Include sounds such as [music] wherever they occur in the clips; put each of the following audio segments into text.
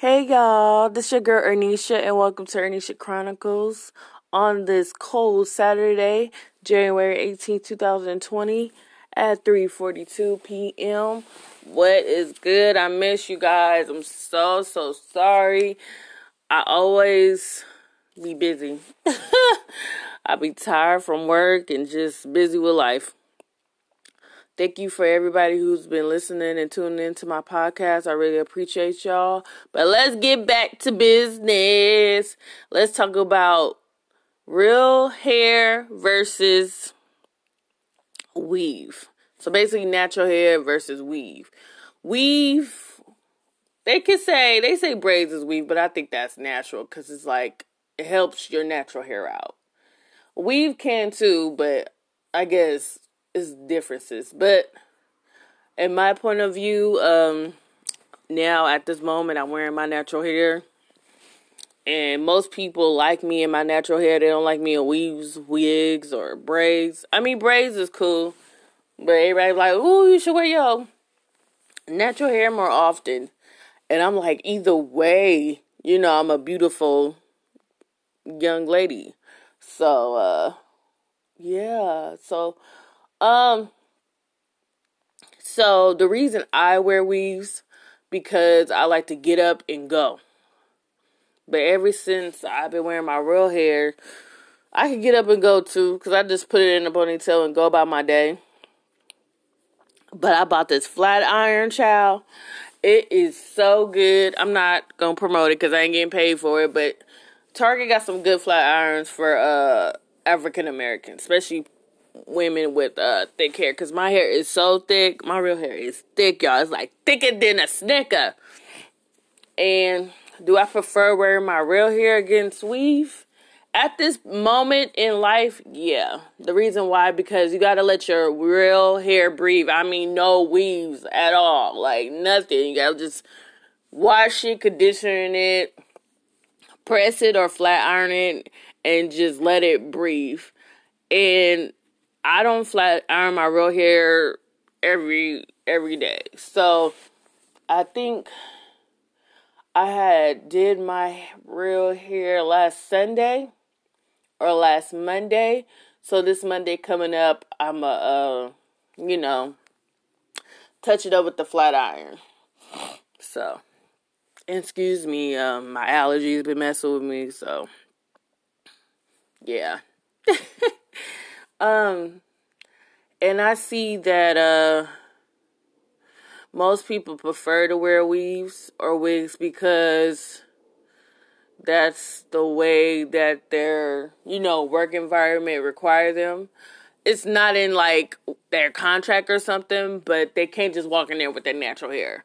Hey y'all, this your girl Ernisha and welcome to Ernisha Chronicles on this cold Saturday, January 18, 2020 at 3:42 p.m. What is good? I miss you guys. I'm so so sorry. I always be busy. [laughs] I be tired from work and just busy with life. Thank you for everybody who's been listening and tuning into my podcast. I really appreciate y'all. But let's get back to business. Let's talk about real hair versus weave. So basically, natural hair versus weave. Weave, they can say, they say braids is weave, but I think that's natural because it's like, it helps your natural hair out. Weave can too, but I guess is differences. But in my point of view, um, now at this moment, I'm wearing my natural hair. And most people like me in my natural hair. They don't like me in weaves, wigs, or braids. I mean, braids is cool. But everybody's like, ooh, you should wear your natural hair more often. And I'm like, either way, you know, I'm a beautiful young lady. So, uh, yeah. So, um, so the reason I wear weaves because I like to get up and go. But ever since I've been wearing my real hair, I can get up and go too because I just put it in a ponytail and go about my day. But I bought this flat iron child. It is so good. I'm not gonna promote it because I ain't getting paid for it, but Target got some good flat irons for uh African Americans, especially women with uh thick hair because my hair is so thick. My real hair is thick, y'all. It's like thicker than a snicker. And do I prefer wearing my real hair against weave? At this moment in life, yeah. The reason why because you gotta let your real hair breathe. I mean, no weaves at all, like nothing. You gotta just wash it, condition it, press it or flat iron it, and just let it breathe. And I don't flat iron my real hair every every day. So I think I had did my real hair last Sunday or last Monday. So this Monday coming up, I'm a uh, you know touch it up with the flat iron. So excuse me, um, my allergies been messing with me. So yeah. [laughs] Um, and I see that uh, most people prefer to wear weaves or wigs because that's the way that their you know work environment require them. It's not in like their contract or something, but they can't just walk in there with their natural hair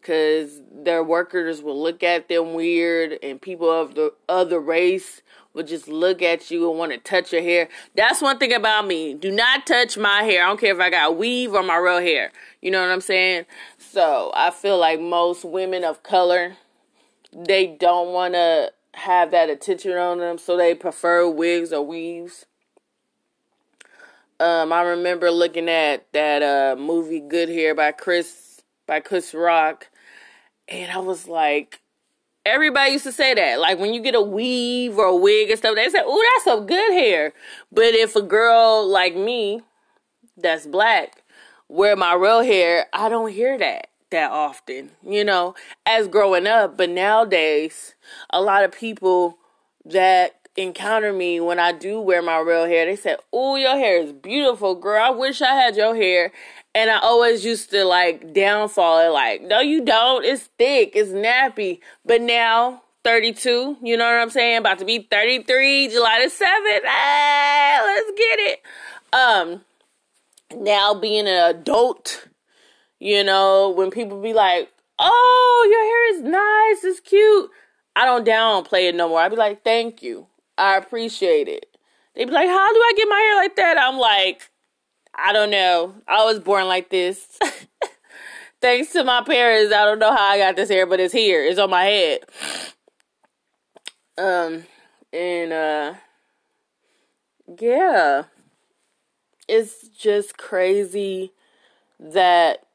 because their workers will look at them weird, and people of the other race will just look at you and want to touch your hair. That's one thing about me. Do not touch my hair. I don't care if I got weave or my real hair. You know what I'm saying? So I feel like most women of color, they don't want to have that attention on them, so they prefer wigs or weaves. Um, I remember looking at that uh, movie Good Hair by Chris by Chris Rock, and I was like, Everybody used to say that. Like when you get a weave or a wig and stuff, they say, "Oh, that's some good hair." But if a girl like me, that's black, wear my real hair, I don't hear that that often. You know, as growing up, but nowadays, a lot of people that encounter me when I do wear my real hair, they said, "Oh, your hair is beautiful, girl. I wish I had your hair." And I always used to like downfall it, like, no, you don't. It's thick, it's nappy. But now, 32, you know what I'm saying? About to be 33, July the 7th. Hey, let's get it. Um, now being an adult, you know, when people be like, oh, your hair is nice, it's cute. I don't downplay it no more. I'd be like, thank you. I appreciate it. They be like, how do I get my hair like that? I'm like, I don't know. I was born like this. [laughs] Thanks to my parents, I don't know how I got this hair, but it's here. It's on my head. Um, and uh, yeah, it's just crazy that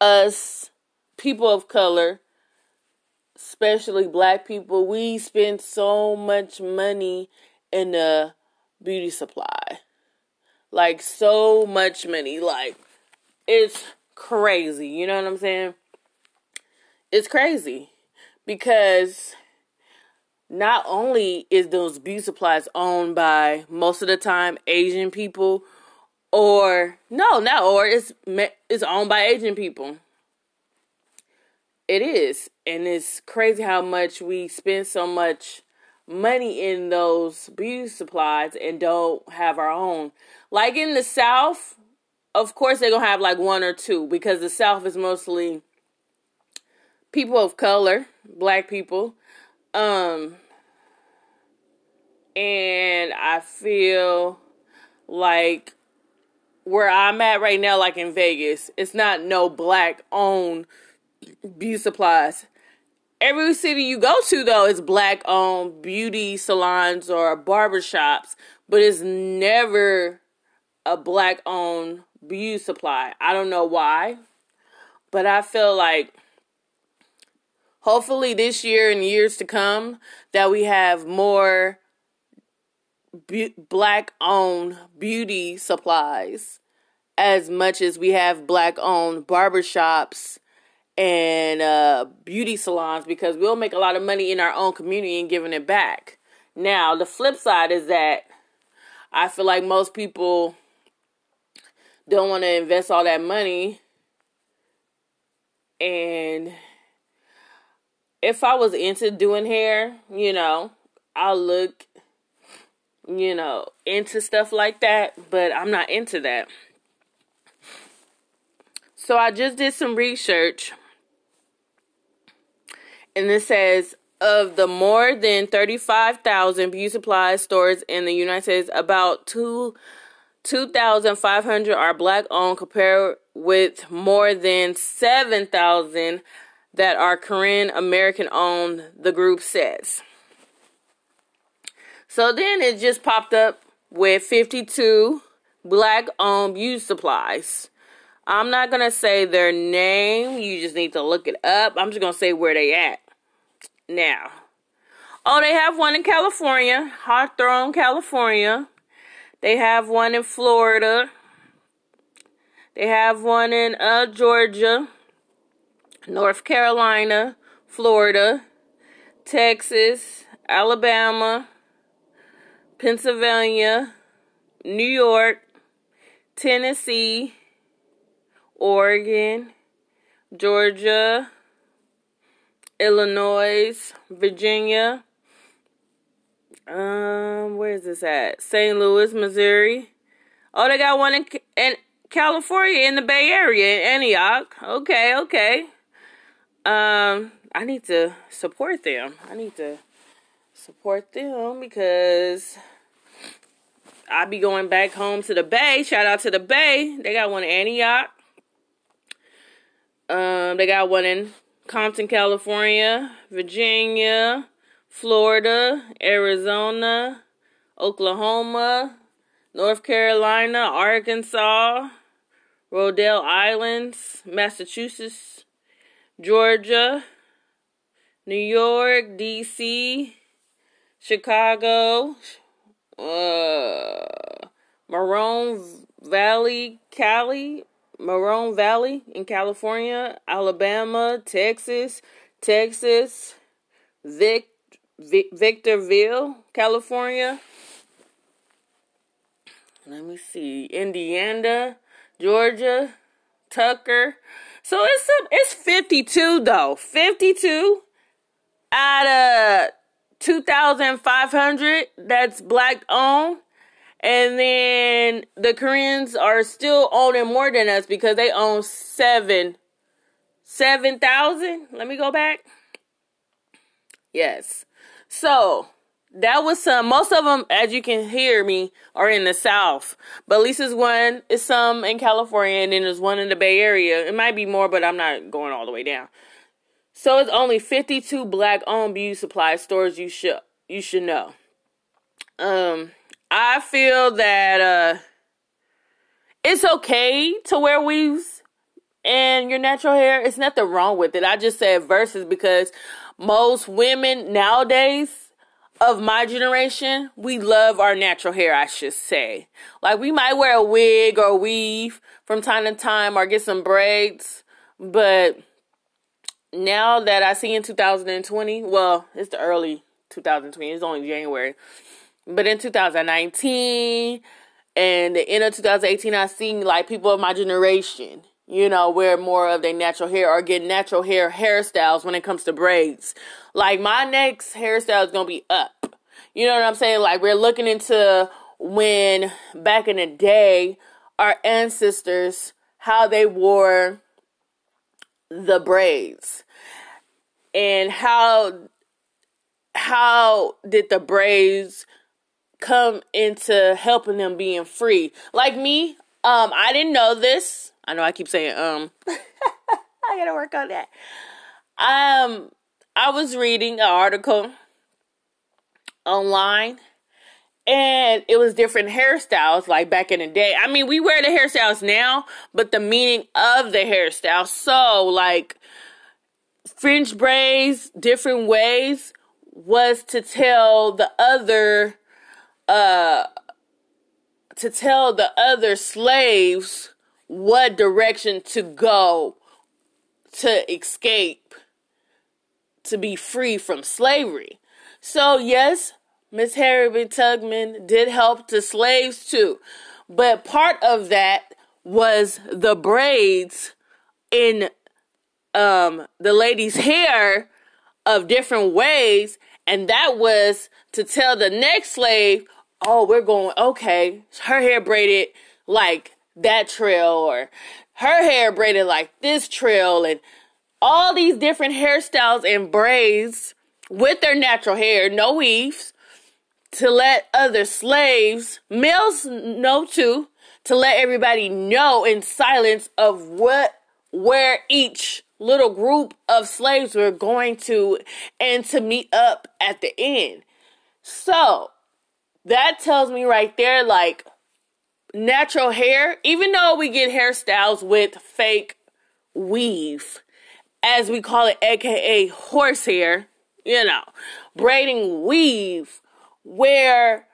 us people of color especially black people, we spend so much money in the beauty supply. Like so much money. Like it's crazy. You know what I'm saying? It's crazy because not only is those beauty supplies owned by most of the time Asian people or no, not or it's it's owned by Asian people. It is, and it's crazy how much we spend so much money in those beauty supplies and don't have our own. Like in the South, of course they're gonna have like one or two because the South is mostly people of color, black people. Um and I feel like where I'm at right now, like in Vegas, it's not no black owned beauty supplies. Every city you go to though is black owned beauty salons or barbershops, but it's never a black owned beauty supply. I don't know why, but I feel like hopefully this year and years to come that we have more be- black owned beauty supplies as much as we have black owned barbershops and uh, beauty salons because we'll make a lot of money in our own community and giving it back. Now, the flip side is that I feel like most people don't want to invest all that money. And if I was into doing hair, you know, I'll look, you know, into stuff like that, but I'm not into that. So I just did some research and it says of the more than 35,000 beauty supply stores in the United States, about 2 2,500 are black owned compared with more than 7,000 that are Korean American owned, the group says. So then it just popped up with 52 black owned beauty supplies. I'm not going to say their name, you just need to look it up. I'm just going to say where they at now. Oh, they have one in California, Hawthorne, California. They have one in Florida. They have one in uh, Georgia, North Carolina, Florida, Texas, Alabama, Pennsylvania, New York, Tennessee, Oregon, Georgia, Illinois, Virginia. Um, where is this at? St. Louis, Missouri. Oh, they got one in in California in the Bay Area in Antioch. Okay, okay. Um, I need to support them. I need to support them because I'll be going back home to the Bay. Shout out to the Bay. They got one in Antioch. Um, they got one in Compton, California, Virginia, Florida, Arizona, Oklahoma, North Carolina, Arkansas, Rhode Islands, Massachusetts, Georgia, New York, DC, Chicago, uh, Moreno Valley, Cali, Moreno Valley in California, Alabama, Texas, Texas, Vic, Vic, Victorville, California. Let me see, Indiana, Georgia, Tucker. So it's a, it's 52 though. 52 out of 2,500 that's black owned. And then the Koreans are still owning more than us because they own seven, seven thousand. Let me go back. Yes. So that was some. Most of them, as you can hear me, are in the South. But Lisa's one is some in California, and then there's one in the Bay Area. It might be more, but I'm not going all the way down. So it's only 52 black-owned beauty supply stores you should you should know. Um I feel that uh it's okay to wear weaves and your natural hair. It's nothing wrong with it. I just said versus because most women nowadays of my generation, we love our natural hair, I should say. Like we might wear a wig or weave from time to time or get some braids, but now that I see in 2020, well, it's the early 2020, it's only January. But in 2019 and the end of 2018, I seen like people of my generation you know, wear more of their natural hair or get natural hair hairstyles when it comes to braids. Like my next hairstyle is gonna be up. You know what I'm saying? Like we're looking into when back in the day, our ancestors, how they wore the braids and how how did the braids come into helping them being free like me um i didn't know this I know I keep saying um. [laughs] I gotta work on that. Um, I was reading an article online, and it was different hairstyles like back in the day. I mean, we wear the hairstyles now, but the meaning of the hairstyle. So, like fringe braids, different ways was to tell the other uh to tell the other slaves what direction to go to escape, to be free from slavery. So, yes, Miss Harriet Tubman did help the slaves too. But part of that was the braids in um, the lady's hair of different ways. And that was to tell the next slave, oh, we're going, okay, her hair braided like that trail or her hair braided like this trail and all these different hairstyles and braids with their natural hair, no weaves, to let other slaves, males know too, to let everybody know in silence of what where each little group of slaves were going to and to meet up at the end. So that tells me right there like natural hair, even though we get hairstyles with fake weave, as we call it, aka horsehair, you know, braiding weave, where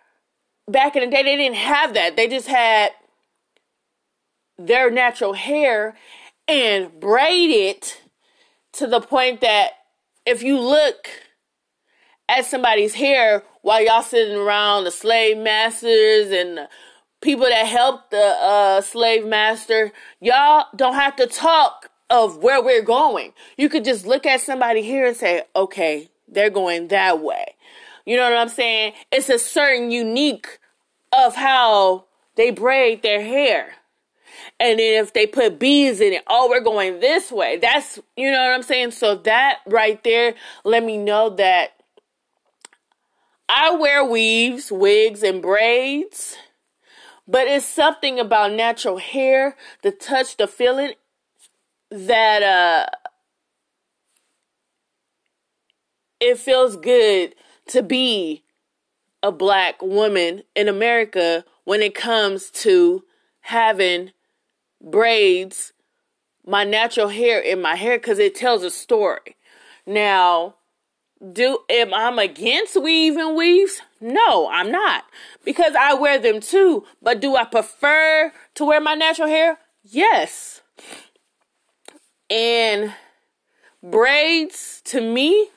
back in the day they didn't have that. They just had their natural hair and braid it to the point that if you look at somebody's hair while y'all sitting around the slave masters and people that helped the uh, slave master, y'all don't have to talk of where we're going. You could just look at somebody here and say, okay, they're going that way. You know what I'm saying? It's a certain unique of how they braid their hair. And then if they put beads in it, oh, we're going this way. That's, you know what I'm saying? So that right there let me know that I wear weaves, wigs, and braids but it's something about natural hair, the touch, the feeling that uh it feels good to be a black woman in America when it comes to having braids, my natural hair in my hair because it tells a story. Now, do am I'm against weave and weaves? No, I'm not. Because I wear them too. But do I prefer to wear my natural hair? Yes. And braids to me,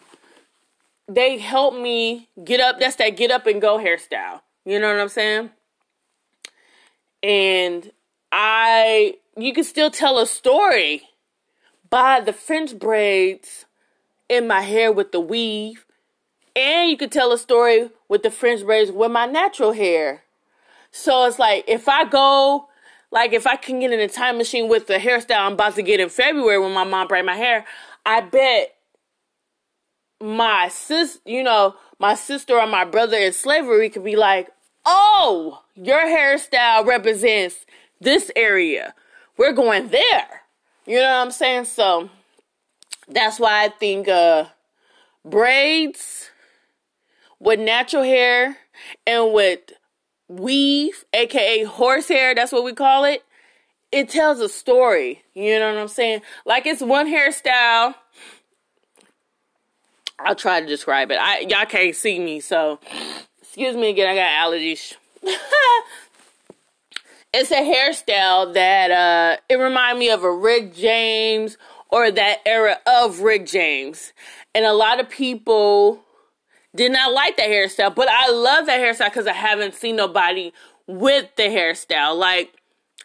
they help me get up. That's that get up and go hairstyle. You know what I'm saying? And I you can still tell a story by the French braids in my hair with the weave. And you could tell a story with the French braids with my natural hair. So it's like if I go, like if I can get in a time machine with the hairstyle I'm about to get in February when my mom braid my hair, I bet my sis, you know, my sister or my brother in slavery could be like, "Oh, your hairstyle represents this area. We're going there." You know what I'm saying? So that's why I think uh, braids with natural hair and with weave, aka horsehair, that's what we call it. It tells a story. You know what I'm saying? Like it's one hairstyle I'll try to describe it. I y'all can't see me, so excuse me again. I got allergies. [laughs] it's a hairstyle that uh it remind me of a Rick James or that era of Rick James. And a lot of people did not like that hairstyle, but I love that hairstyle because I haven't seen nobody with the hairstyle. Like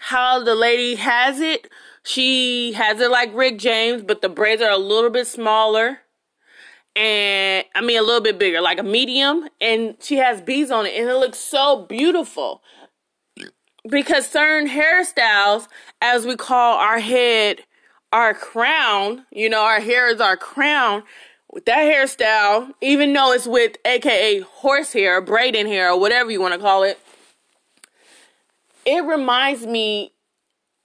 how the lady has it, she has it like Rick James, but the braids are a little bit smaller. And I mean, a little bit bigger, like a medium. And she has beads on it, and it looks so beautiful. Because certain hairstyles, as we call our head our crown, you know, our hair is our crown. With that hairstyle, even though it's with aka horse hair, braiding hair, or whatever you want to call it, it reminds me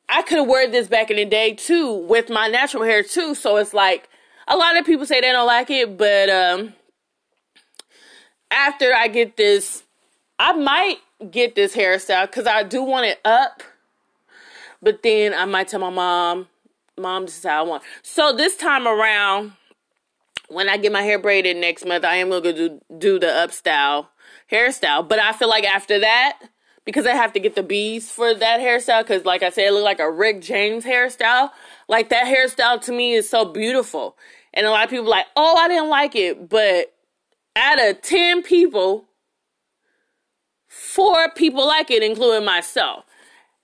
I could have worn this back in the day too with my natural hair too. So it's like a lot of people say they don't like it, but um after I get this, I might get this hairstyle because I do want it up. But then I might tell my mom, Mom, this is how I want. So this time around, when I get my hair braided next month, I am gonna do do the up style hairstyle. But I feel like after that, because I have to get the bees for that hairstyle, because like I said, it looked like a Rick James hairstyle. Like that hairstyle to me is so beautiful. And a lot of people like, oh, I didn't like it. But out of 10 people, four people like it, including myself.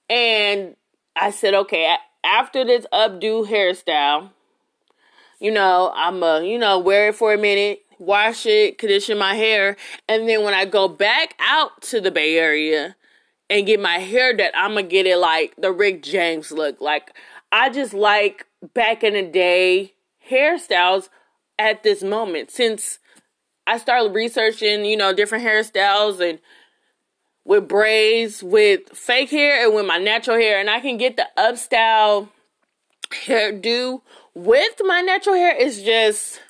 And I said, okay, after this updo hairstyle, you know, I'm a, you know, wear it for a minute, wash it, condition my hair, and then when I go back out to the Bay Area and get my hair done, I'm gonna get it like the Rick James look. Like I just like back in the day hairstyles at this moment since I started researching, you know, different hairstyles and with braids, with fake hair, and with my natural hair, and I can get the up style hairdo with my natural hair. It's just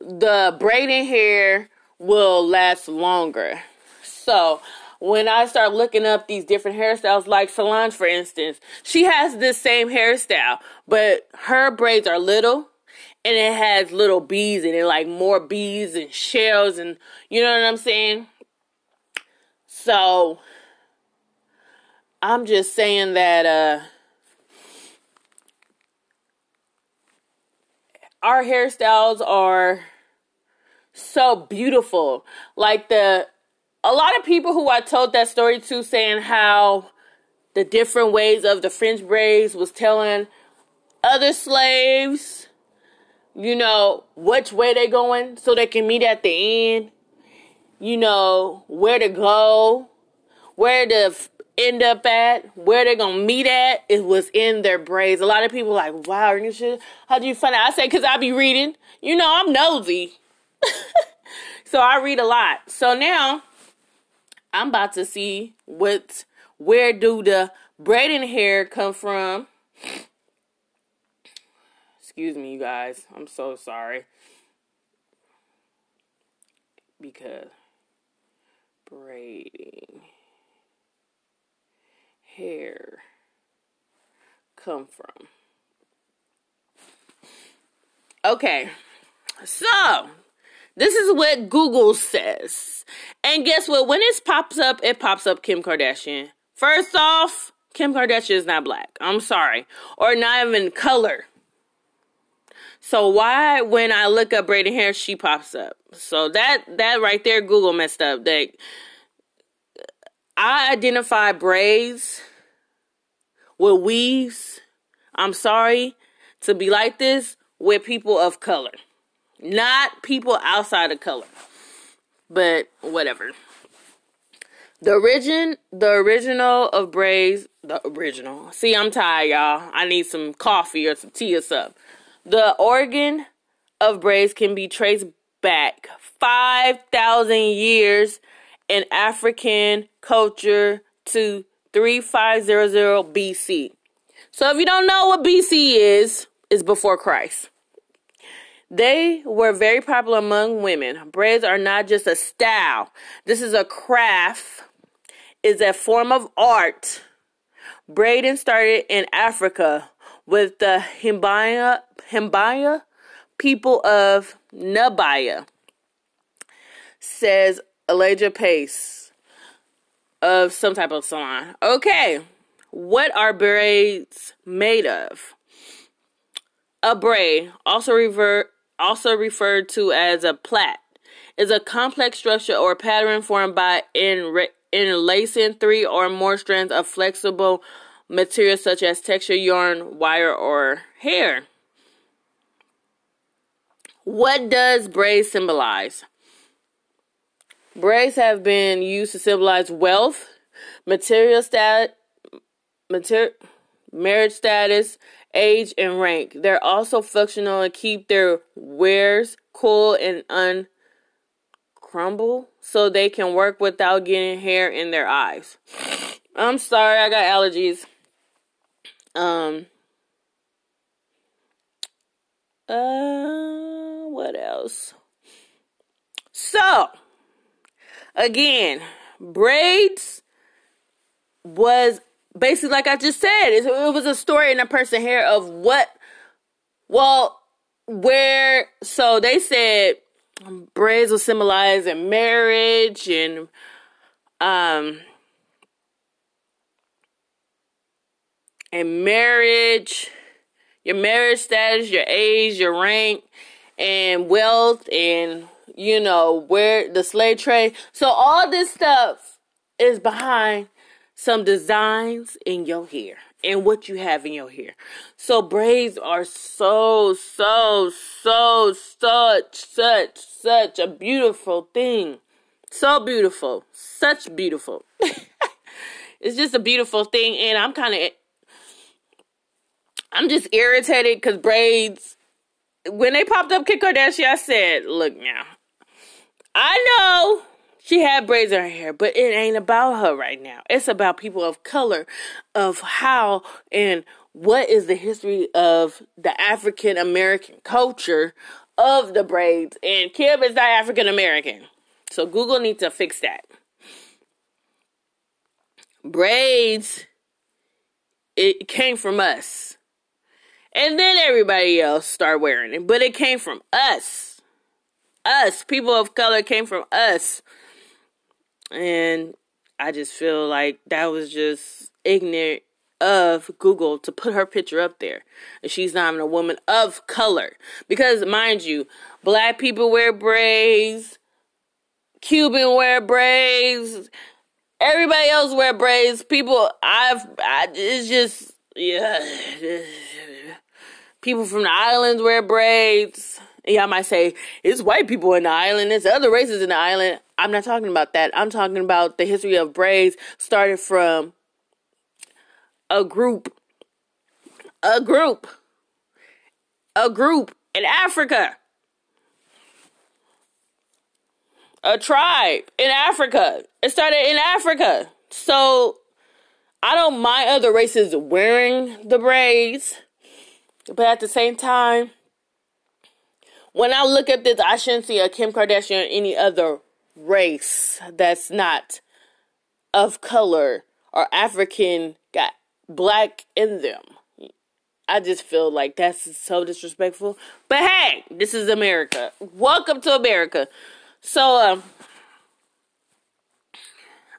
the braiding hair will last longer. So when I start looking up these different hairstyles, like Solange, for instance, she has this same hairstyle, but her braids are little and it has little bees in it, like more bees and shells, and you know what I'm saying? So I'm just saying that uh our hairstyles are so beautiful. Like the a lot of people who I told that story to saying how the different ways of the French braids was telling other slaves, you know, which way they going so they can meet at the end you know, where to go, where to end up at, where they're gonna meet at, it was in their braids. A lot of people like, wow, you should, how'd you find out? I say, cause I be reading. You know, I'm nosy. [laughs] so I read a lot. So now I'm about to see what, where do the braiding hair come from? Excuse me, you guys. I'm so sorry. Because braiding hair come from? Okay, so this is what Google says. And guess what? When it pops up, it pops up Kim Kardashian. First off, Kim Kardashian is not black. I'm sorry. Or not even color. So why when I look up braiding hair, she pops up? So that that right there, Google messed up. That I identify braids with weaves. I'm sorry to be like this with people of color, not people outside of color. But whatever. The origin, the original of braids, the original. See, I'm tired, y'all. I need some coffee or some tea or something. The origin of braids can be traced back 5,000 years in African culture to 3500 BC. So if you don't know what BC is, is before Christ. They were very popular among women. Braids are not just a style. This is a craft, is a form of art. Braiding started in Africa with the Himbaya, Himbaya people of Nubia, says Elijah Pace of some type of salon. Okay, what are braids made of? A braid, also refer, also referred to as a plait, is a complex structure or pattern formed by enlacing three or more strands of flexible material such as texture, yarn, wire, or hair. What does braids symbolize? Braids have been used to symbolize wealth, material stat, mater- marriage status, age, and rank. They're also functional and keep their wearers cool and uncrumble so they can work without getting hair in their eyes. I'm sorry, I got allergies. Um uh what else? So, again, braids was basically like I just said, it, was a story in a person here of what, well, where, so they said braids will symbolize in marriage and, um, and marriage, your marriage status, your age, your rank, and wealth, and you know where the slave trade. So all this stuff is behind some designs in your hair and what you have in your hair. So braids are so, so, so, such, such, such a beautiful thing. So beautiful. Such beautiful. [laughs] it's just a beautiful thing. And I'm kind of, I'm just irritated because braids, when they popped up Kim Kardashian, I said, look now, I know she had braids in her hair, but it ain't about her right now. It's about people of color, of how and what is the history of the African American culture of the braids. And Kim is not African American. So Google needs to fix that. Braids, it came from us. And then everybody else started wearing it. But it came from us. Us, people of color, came from us. And I just feel like that was just ignorant of Google to put her picture up there. And she's not even a woman of color. Because, mind you, black people wear braids, Cuban wear braids, everybody else wear braids. People, I've, I, it's just, yeah. People from the islands wear braids. Y'all might say, it's white people in the island, it's other races in the island. I'm not talking about that. I'm talking about the history of braids started from a group, a group, a group in Africa, a tribe in Africa. It started in Africa. So I don't mind other races wearing the braids, but at the same time, when I look at this, I shouldn't see a Kim Kardashian or any other race that's not of color or African got black in them. I just feel like that's so disrespectful. But hey, this is America. Welcome to America. So um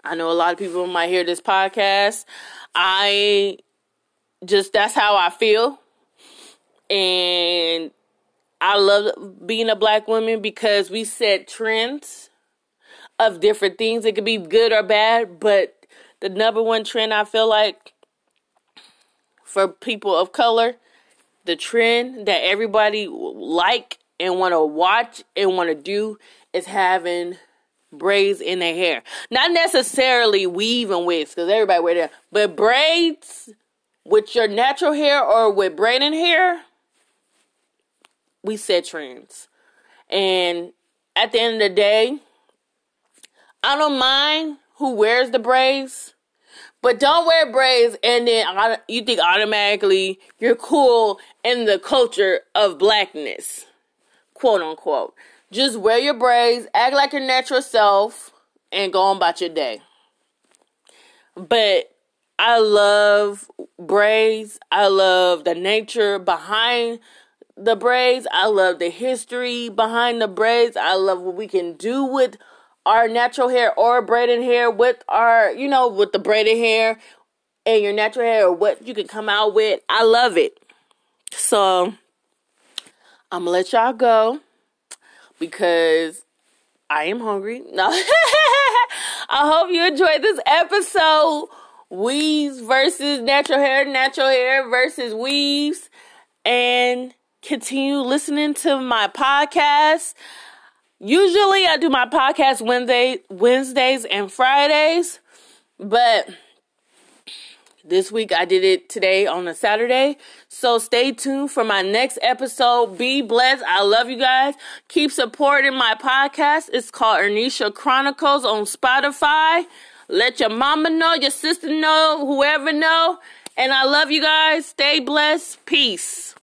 I know a lot of people might hear this podcast. I just that's how I feel. And I love being a black woman because we set trends of different things. It could be good or bad, but the number one trend I feel like for people of color, the trend that everybody like and want to watch and want to do is having braids in their hair. Not necessarily weave and wigs, because everybody wear that, but braids with your natural hair or with braiding hair, we set trends. And at the end of the day, I don't mind who wears the braids, but don't wear braids and then you think automatically you're cool in the culture of blackness, quote unquote. Just wear your braids, act like your natural self, and go on about your day. But I love braids. I love the nature behind the braids. I love the history behind the braids. I love what we can do with our natural hair or braided hair with our, you know, with the braided hair and your natural hair or what you can come out with. I love it. So I'm gonna let y'all go because I am hungry. [laughs] No. I hope you enjoyed this episode. Weaves versus natural hair, natural hair versus weaves. And continue listening to my podcast. Usually I do my podcast Wednesday, Wednesdays and Fridays, but this week I did it today on a Saturday. So stay tuned for my next episode. Be blessed. I love you guys. Keep supporting my podcast. It's called Ernisha Chronicles on Spotify. Let your mama know, your sister know, whoever know. And I love you guys. Stay blessed. Peace.